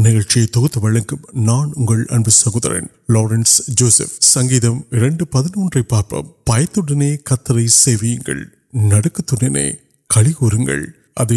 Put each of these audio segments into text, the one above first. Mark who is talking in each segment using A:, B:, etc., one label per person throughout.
A: நிகழ்ச்சியை தொகுத்து வழங்கும் நான் உங்கள் அன்பு சகோதரன் லாரன்ஸ் ஜோசப் சங்கீதம் இரண்டு பதினொன்றை பார்ப்போம் பயத்துடனே கத்தரை சேவியுங்கள் நடுக்கத்துடனே களி கூறுங்கள் அது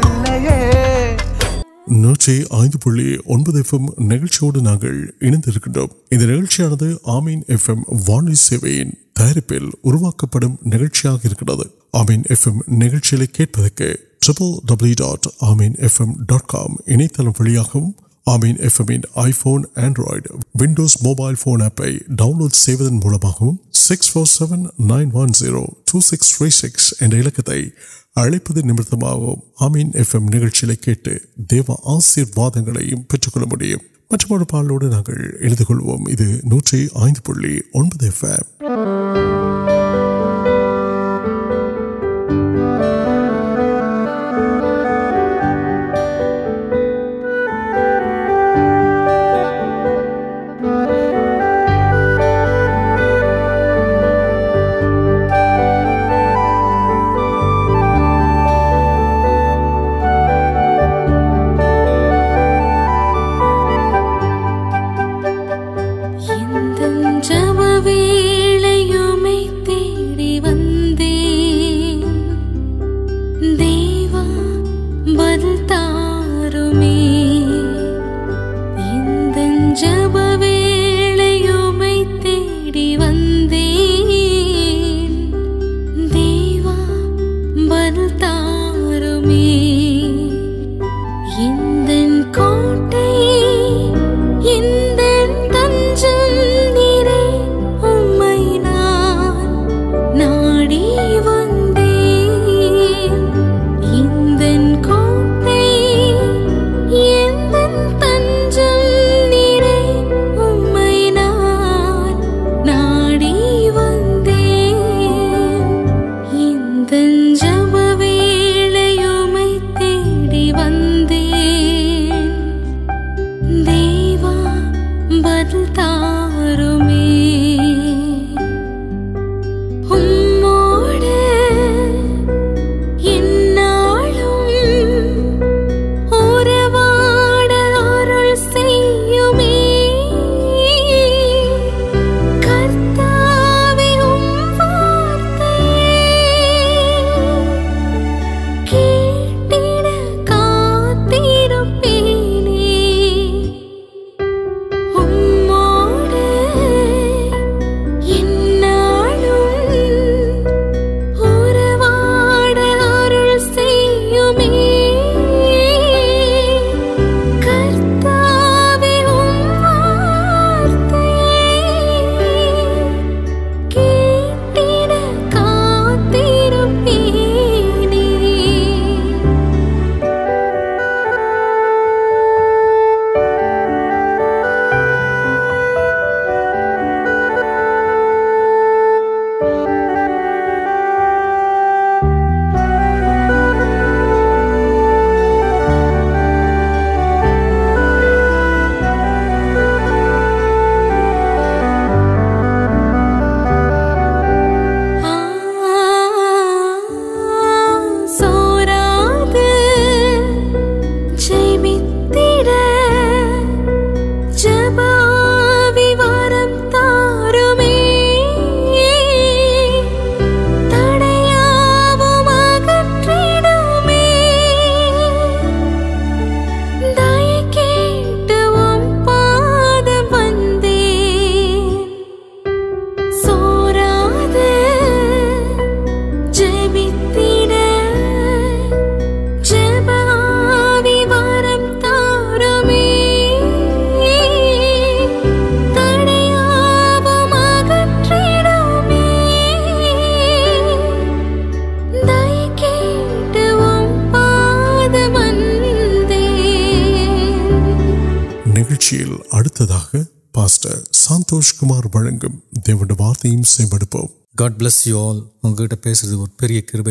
A: நூற்றி ஐந்து புள்ளி ஒன்பது எஃப்எம் நிகழ்ச்சியோடு நாங்கள் இணைந்திருக்கின்றோம் இந்த நிகழ்ச்சியானது ஆமீன் எஃப்எம் வானொலி சேவையின் தயாரிப்பில் உருவாக்கப்படும் நிகழ்ச்சியாக இருக்கிறது ஆமீன் எஃப்எம் நிகழ்ச்சிகளை கேட்பதற்கு triple W dot Ameen FM dot com இணையதளம் வழியாகவும் ஆமீன் اڑ پہ نوین نیٹ آسرواد
B: evil.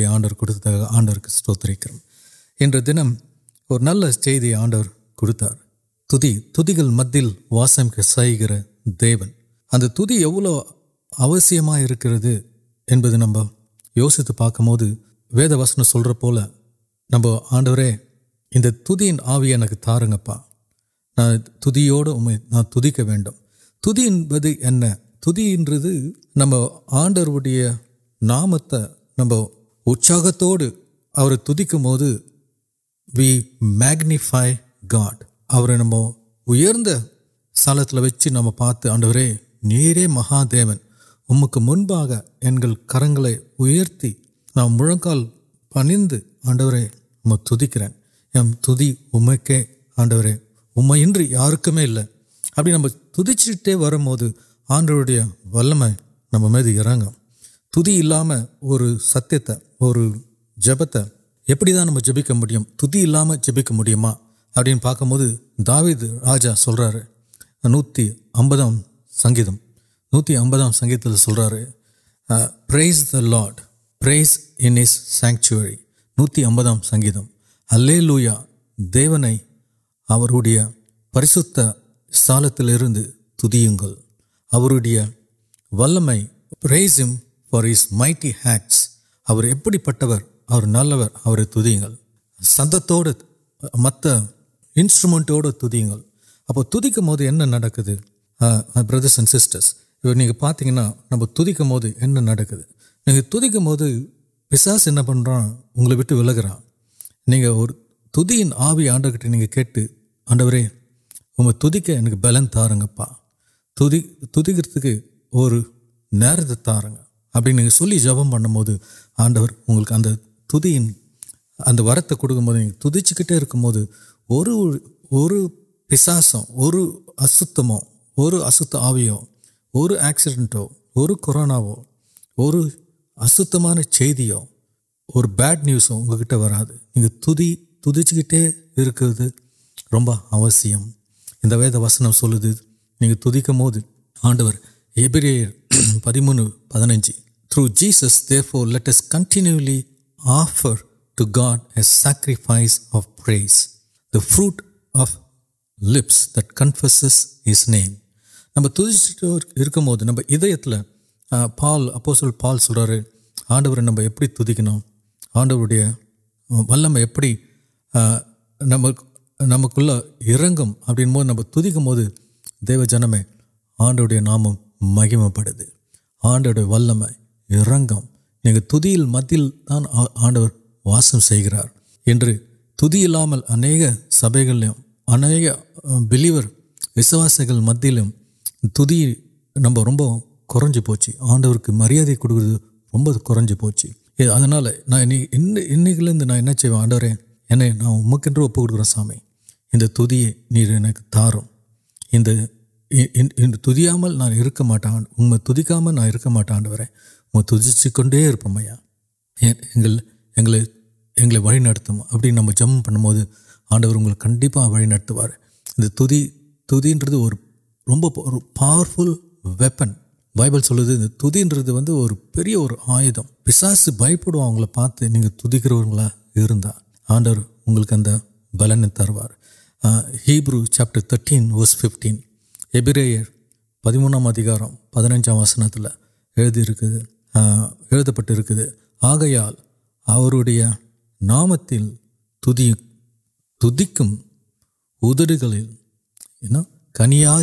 C: آنڈر کچھ آنڈریک نلیا آڈر مہر ایسی نمبر یوست پارکم وید واسن سل رہے تب تک تی اندر نم آڈر نامت نما تھی وی منیفائی کاڈ نمر سل پات آڈر نیرے مہادن امک اڑ گا پنند آڈو تھیکر امک آڈو امن یا یا نم ونڈیا ول میں نمبر یہ ستر ابڑی دم جبکہ تیم جبکہ میڈم اب پارکم داوید راجا سل نوتی امدام سنگم نوتی امدام سنگت سلس د لارڈ پیس انسری نوتی امدام سنگم الرویہ پریشد سالتیم پیس مائٹی ہر ابھی پھر نلور اور سند انسٹرمنٹ تب تک بردرس اینڈ سیسٹرس نہیں پتہ نم تمکی تھی پاس پڑھ رہا اگلے ولکر نہیں تین آن کر کے کٹ آڈر وہ تک بلند تارپا دکے اور نرتے تاریں ابھی جب پڑھے آڈر اُن کو اگر ورت کچک پساسم اور اصتم اور اصت آویو اور آکسیڈنٹ کورانوان چیڈ نیوس اگ و ربیم இந்த வேத வசனம் சொல்லுது நீங்கள் துதிக்கும் போது ஆண்டவர் எபிரேயர் பதிமூணு பதினஞ்சு through Jesus therefore let us continually offer to God a sacrifice of praise the fruit of lips that confesses his name நம்ம துதிச்சுட்டு இருக்கும்போது நம்ம இதயத்தில் பால் அப்போ சொல் பால் சொல்கிறாரு ஆண்டவரை நம்ம எப்படி துதிக்கணும் ஆண்டவருடைய வல்லமை எப்படி ஆஹ், நமக்கு نم کو ابھی نم تم دےو جن میں آنڈیا نام مہیم پڑے آنڈ ول میں یہ تھیل مت آنڈر واسمار ان تھی اہم سب گلے اناک بلوس مت لوجی آنڈر کی مریا کو روجی نا ان کے لیے ناچ آڈو یا نا منق اندی نہیں تار ان تا کرم نا کریں تیات اب نم جم پڑے آڈر اگر کنپاٹ اور روز وپن بائیبل سویں گے ویری اور آیدم پس بھڑک پاتے تر آڈر اب بلنے تروار ہیبرو چاپٹر ترٹین وسٹین ایبر پہ مون پہ وسن تو آگلے نام تک تھیڑ کنیا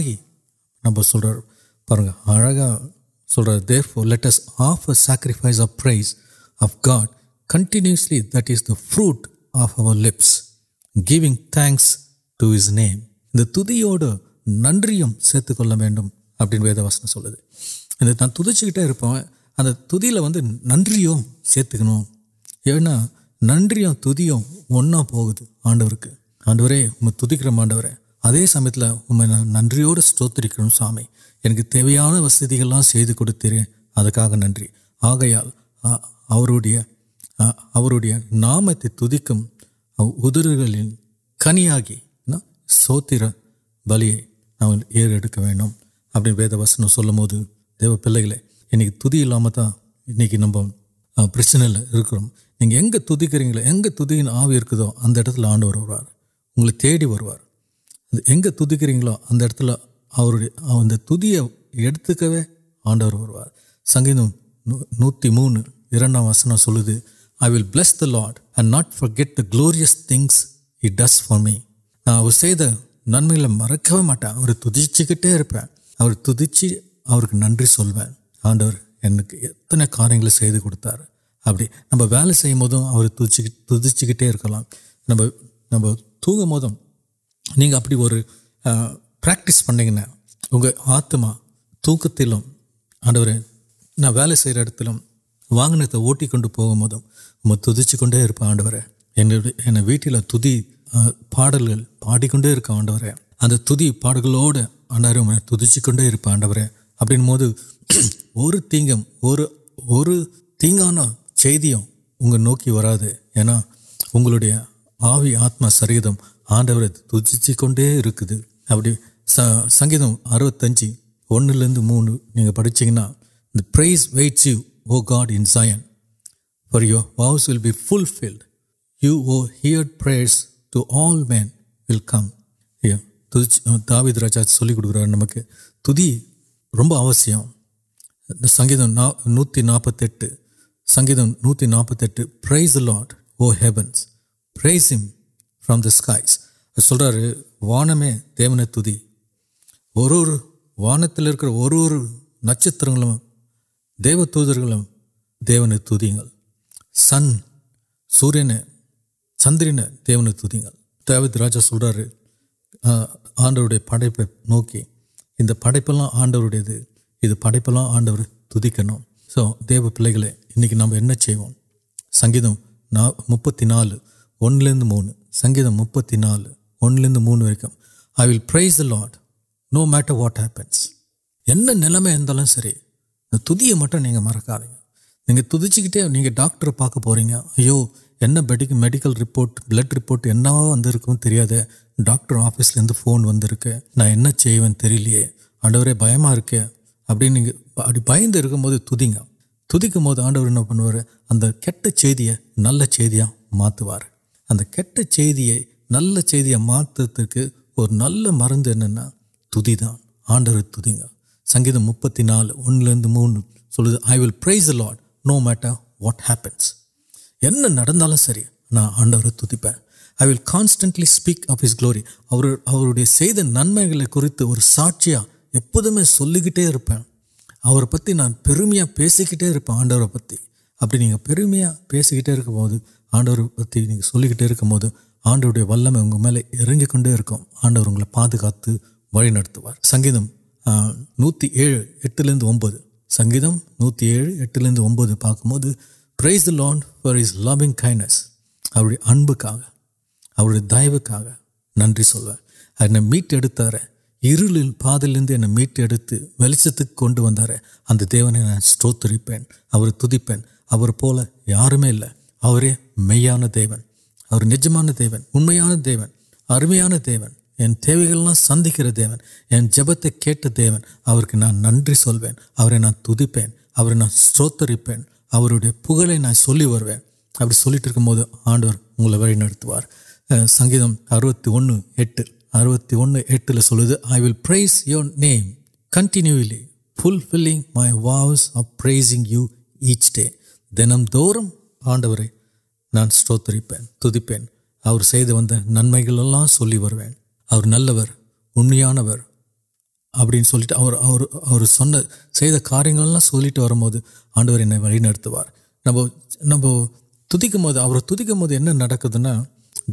C: number پہلس offer sacrifice praise of God continuously that is the fruit of او لس کیوی تھی ہوں ننیاں سلواسن سونے ترپن اگر تر نن سیتک ننڈو کے آنڈور میں تک کریں اے سم ننوڈ سوتھری سا میں تر وسدا دیتی ادکا نن آگے نام کے تم ادرگی کنیا سوتر بلیا نام کرسن سو دیو پے ان کی تھی علامہ تا ان کی نمچنگ تک تین آو اے آنڈر وار تیوارے تک کرو اگر اندیا آڈر ہووار سنگ نوتی مون وسن سونے آئی و لارڈ ناٹ گٹ د گوریس تھینگس می نا ننم مرکن تک پھر تی نیل آڈر ان کو اتنا کاریہ چڑتار ابھی نمبل سے مطلب ترک نم تبھی اور پریکٹس پڑھیں اگر آت آڈر نہ وے سو வாகனத்தை ஓட்டி கொண்டு போகும்போதும் உம்மை துதிச்சு கொண்டே இருப்பேன் ஆண்டவரே என்னுடைய என்னை வீட்டில் துதி அஹ், பாடல்கள் பாடிக்கொண்டே இருக்க ஆண்டவரே அந்த துதி பாடல்களோடு ஆண்டவரே உம்மை துதிச்சு கொண்டே இருப்பேன் ஆண்டவரே அப்படின் போது ஒரு தீங்கம் ஒரு ஒரு தீங்கான செய்தியும் உங்கள் நோக்கி வராது ஏன்னா واڈ ان سائن فار واس وی فل فلڈ یو او ہ مین ول کم داوید راجا چلو تھی روپیہ سنگ نوتی ناپتے سنگو نوتی ناپت لاٹ وسم فرام د اسکائی سر وان دیوی اور وانک اور نچتر دیو دودھ دیونے تب سن سور چندر دیونی تبدیت راجا سر آنڈر پڑپ نوکی ان پڑپل آنڈر پڑپ آڈر تعوب پلے گن کی نام سے سنگم نتی نال مون سنگم مپتی نال مون ویک ویزا نو مٹر واٹ ہل میں سر تٹ مرکا دیگر نہیں کٹر پاک اوی میڈیکل رپورٹ بلڈ رپورٹ اینا ونکے ڈاکٹر آفیسل فون ونک نا آڈو بھمک ابھی ابھی بھنگ تھی آڈر پہ اگر کٹ چلیا متوار اگر کٹ چی نلیاں مت نل مرد تر سنگم مال اندر مون پر لاڈ نو میٹر واٹ ہوں سر نا آڈر تھی پہن کانسٹنٹلی سیک افس گلوری نمکیاں ایپلک پتہ نا پیرمیا پیسک آنڈو پتہ ابھی نہیں پیرمیا پیسک آنڈر پتہ نہیں سلک آنڈوڈیا ول میں میل ارک آڈر پاوار سنگم نوتی سنگم نوتی پارکم پیس پور لوگی کئی اُن کا دیوکا نن سر میٹر ار پاتے انٹے ولیس تک وار دیوتری پین تھینپ یا میان دیون اور نجم دےون اُنمان دیمن انہیں سندیک کھیٹ دیون عانچ نان تھی پین نا سروتری پینیا پہلے نا سولی ابھی چلے آڈر اگلے نتار سنگم اروتی اروتی سو ویز یو نیم کنٹینیولی فل فل ووس آپ پیسی یو اچ دن دور آڈر نان سوتری پینپن اُس ونگل چلو اور نلور امر اب کاریہ چلے ونڈوار نمب نمب تم تک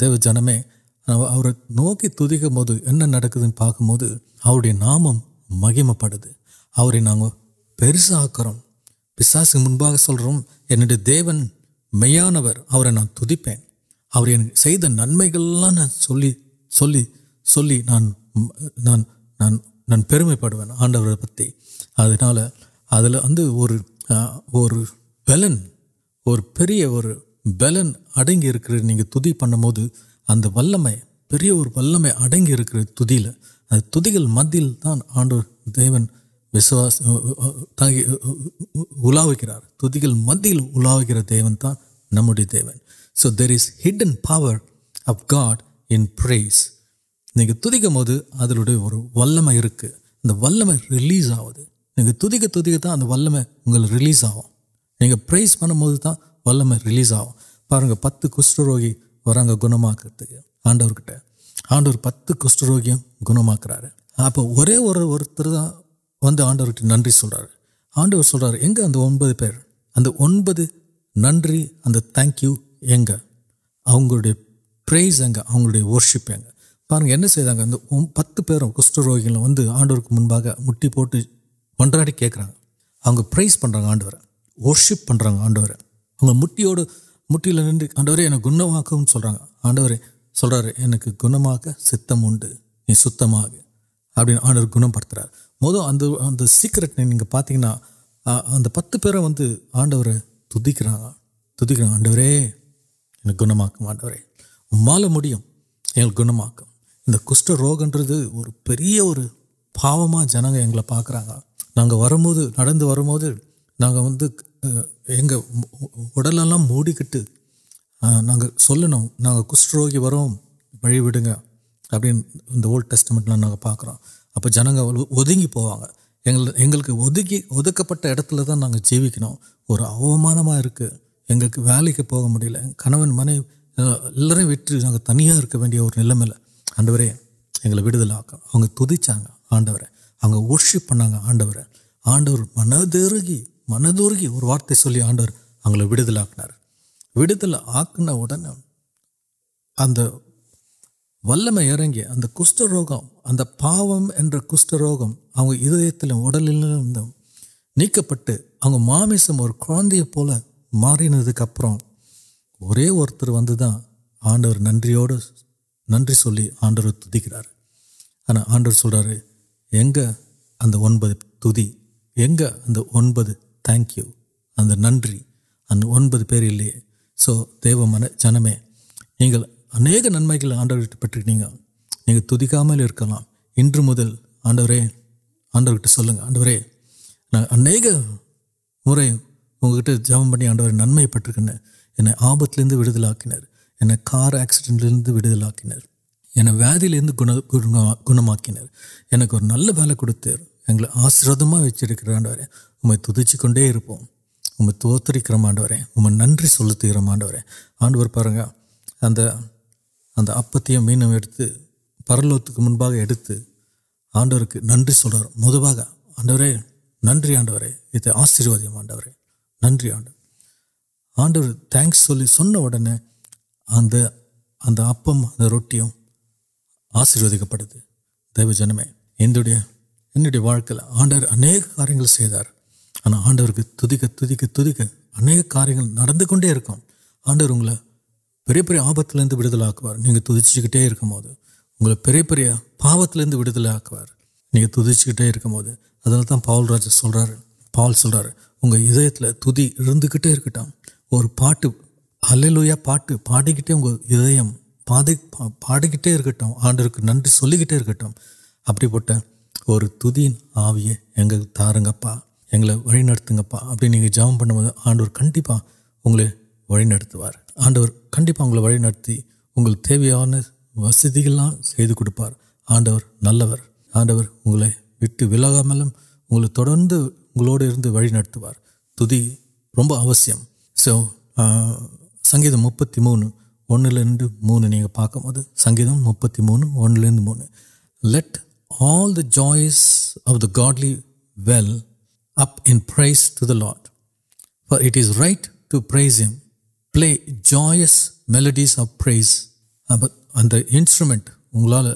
C: دیو جن میں نوک تمک پارکم نام مہیم پڑھے اور پیسا کرسارس منبا سلو دیان تھی پید نا نا نمپ پڑو آنڈو پتہ اہل ادھر اور بلن اور پہ اور بلن اٹھ کر ترکیل مت آنڈر دیون وسواس اوہر دل ملا کرے number this hour of God ان پے تھینکم ادے اور ول میں ول میں ریلیز آپ کو تک کے ول میں اگر ریلس آگے نہیں پیز پڑھا ویلس آپ پتہ کشٹروگی وغیرہ گھنمک آڈوک آنڈر پت کسٹروگی گھنکر دا وی آنڈ نن سر آڈر سرپر پھر اگر نن تینک یو ایڈی پیز وشپ پسٹروگی واضح آنڈو کے منبا مٹی پوٹ میٹر کیں گے پرئی پڑھ رہا آڈو وشپ پڑھ رہا آڈو مٹل نیند آڈور گھنوا کو سلور سلے گھما سی سب آڈر گھن پاور مند سیکرٹ پاتا پتر ویسے آڈو دن گھنٹر مال م انشٹر روگنگ پہ پاو جنگ یوگ پارک وغیرہ وغیرہ اڑل موڑکی سلٹ روکی ویگیں اب اولڈ ٹسٹ مجھے پاک جنگ ہے پہنت جیمان وا ملے کنون منہر وغیرہ تنیا آڈو یہ آڈو اوشی پڑھا آڈو آڈر من درگی مندرکی اور وارت چلی آنڈر اگل آکر واقع روگ پاپم روگ ہوں اڑلک پوٹ ممیسم اور کل مارندکے واڈر ننیاو நன்றி சொல்லி ஆண்டவர் துதிக்கிறார் ஆனால் ஆண்டவர் சொல்கிறாரு எங்கே அந்த ஒன்பது துதி எங்கே அந்த ஒன்பது தேங்க்யூ அந்த நன்றி அந்த ஒன்பது பேர் இல்லையே ஸோ தேவ மன ஜனமே நீங்கள் அநேக நன்மைகள் ஆண்டவர்கிட்ட பெற்றிருக்கீங்க நீங்கள் துதிக்காமல் இருக்கலாம் இன்று முதல் ஆண்டவரே ان کار آکسیڈینٹل آر وادی گھنٹے نل وا کل آسرو ویچ آنڈر مدت کون پہ میں ترکر منتر آنڈر پہ ابت مرل منبا ایڈوک ننوبا آنڈر ننیاسیواد آڈو ننیا آنڈو تھینکس அந்த அந்த அப்பம் அந்த ரொட்டியும் ஆசீர்வதிக்கப்படுது தெய்வ ஜனமே என்னுடைய என்னுடைய வாழ்க்கையில் ஆண்டவர் அநேக காரியங்கள் செய்தார் ஆனால் ஆண்டவருக்கு துதிக்க துதிக்க துதிக்க அநேக காரியங்கள் நடந்து கொண்டே இருக்கும் ஆண்டவர் உங்களை பெரிய பெரிய ஆபத்துலேருந்து விடுதலை ஆக்குவார் நீங்கள் துதிச்சுக்கிட்டே இருக்கும் போது உங்களை பெரிய பெரிய பாவத்திலேருந்து விடுதலை ஆக்குவார் நீங்கள் துதிச்சுக்கிட்டே இருக்கும் போது அதில் தான் பவுல் ராஜா சொல்கிறாரு பவுல் சொல்கிறாரு உங்கள் இதயத்தில் துதி இருந்துக்கிட்டே இருக்கட்டும் ஒரு பாட்டு அல்லேலூயா பாட்டு பாடிக்கிட்டே உங்கள் இதயம் பாதி பா- பாடிக்கிட்டே இருக்கட்டும் ஆண்டவருக்கு நன்றி சொல்லிக்கிட்டே இருக்கட்டும் அப்படிப்பட்ட ஒரு துதியின் ஆவியை எங்களுக்கு தாருங்கப்பா سنگم مپتی مون مون نہیں park Sangam مپتی moon moon let all the joys of the godly well up in praise to the Lord for it is right to praise him play joyous melodies of praise அந்த இன்ஸ்ட்ருமெண்ட் உங்களால்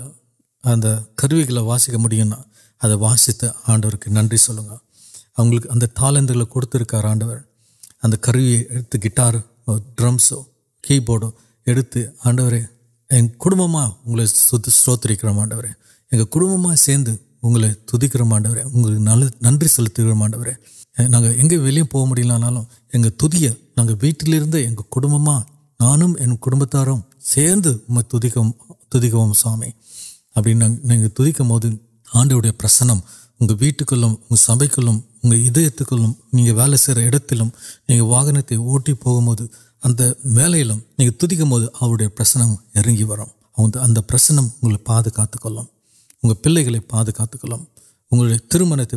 C: அந்த கருவிகளை வாசிக்க முடியும்னா، அதை வாசித்த ஆண்டவருக்கு நன்றி சொல்லுங்கள் அவங்களுக்கு அந்த தாளந்துகளை கொடுத்துருக்கார் ஆண்டவர். அந்த கருவியை எடுத்து கிட்டார் ڈرمس کیبوڈ آڈو ایٹب سوتھریڈ یہ سی تک مانڈر اُن نن سل مانڈر ویم پولا دیا ویٹل نام کٹبتر سیم تمہیں سامیں اب تک موڈوڈیا پرسن اُن ویم سب کو لوگوں واٹی پولہ دے پرسنگ پرسن کول پہ پاؤں ترمک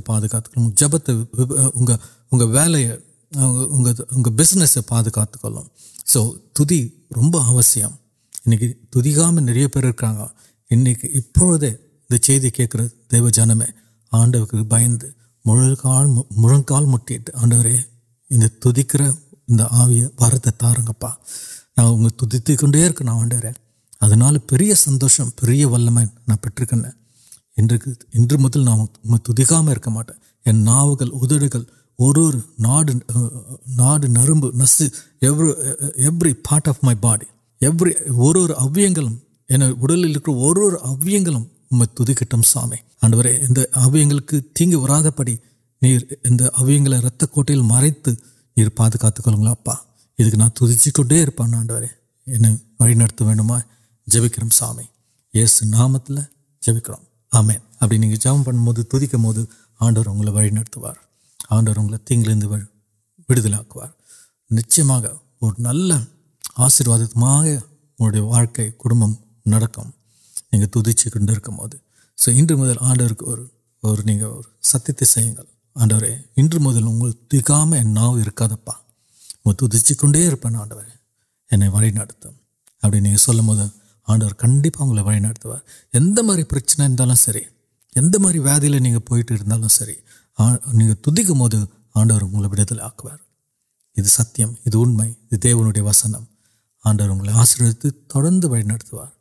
C: بس پاؤں سو دھی روسی اندام نکالی کھو جان میں آڈر بھائی مل گا مال مٹ آنڈر ان تک کروی وارد تار تک آنڈر ادا پہ سندو پہ ول میں نا پٹے انتل نا تکمٹیں یہ ناو کے ادرگل اور ناڑ نرب نسری پارٹ آف مائی باڑی ایوری اور دیکھ کر سای آن ور ایک تیار پڑھی اویگ رت کو مرتبہ پاگا کولگ نا تنوع جبکر ساس نام جبکر آمیں ابھی جام پڑے تمہیں آنڈر اگی نوار آنڈروگ تیل آوار نچھا اور نل آشیواد واقع کٹم تھی چکر بواد اسٹور ستیں آڈر اندل اُن کو دیکھا وہ تنور ابھی سو آڈر کنپاڑی اب مار پرچنا سر اب ماریل نہیں پیٹر سر نہیں تمہیں آنڈر اگدل آوار ادھر ستیہم ادھر اُن میں دیوی وسن آنڈر اگلے آسرے تر نوار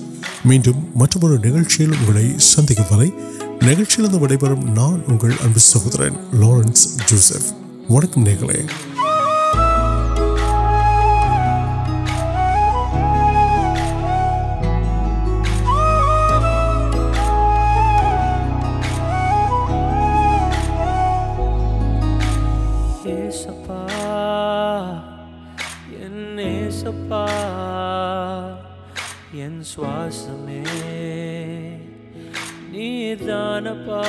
A: میڈ ملے سند نچلے نل پھر نان سہوین لارنس وڑکے
D: شاس ميں نيدان پا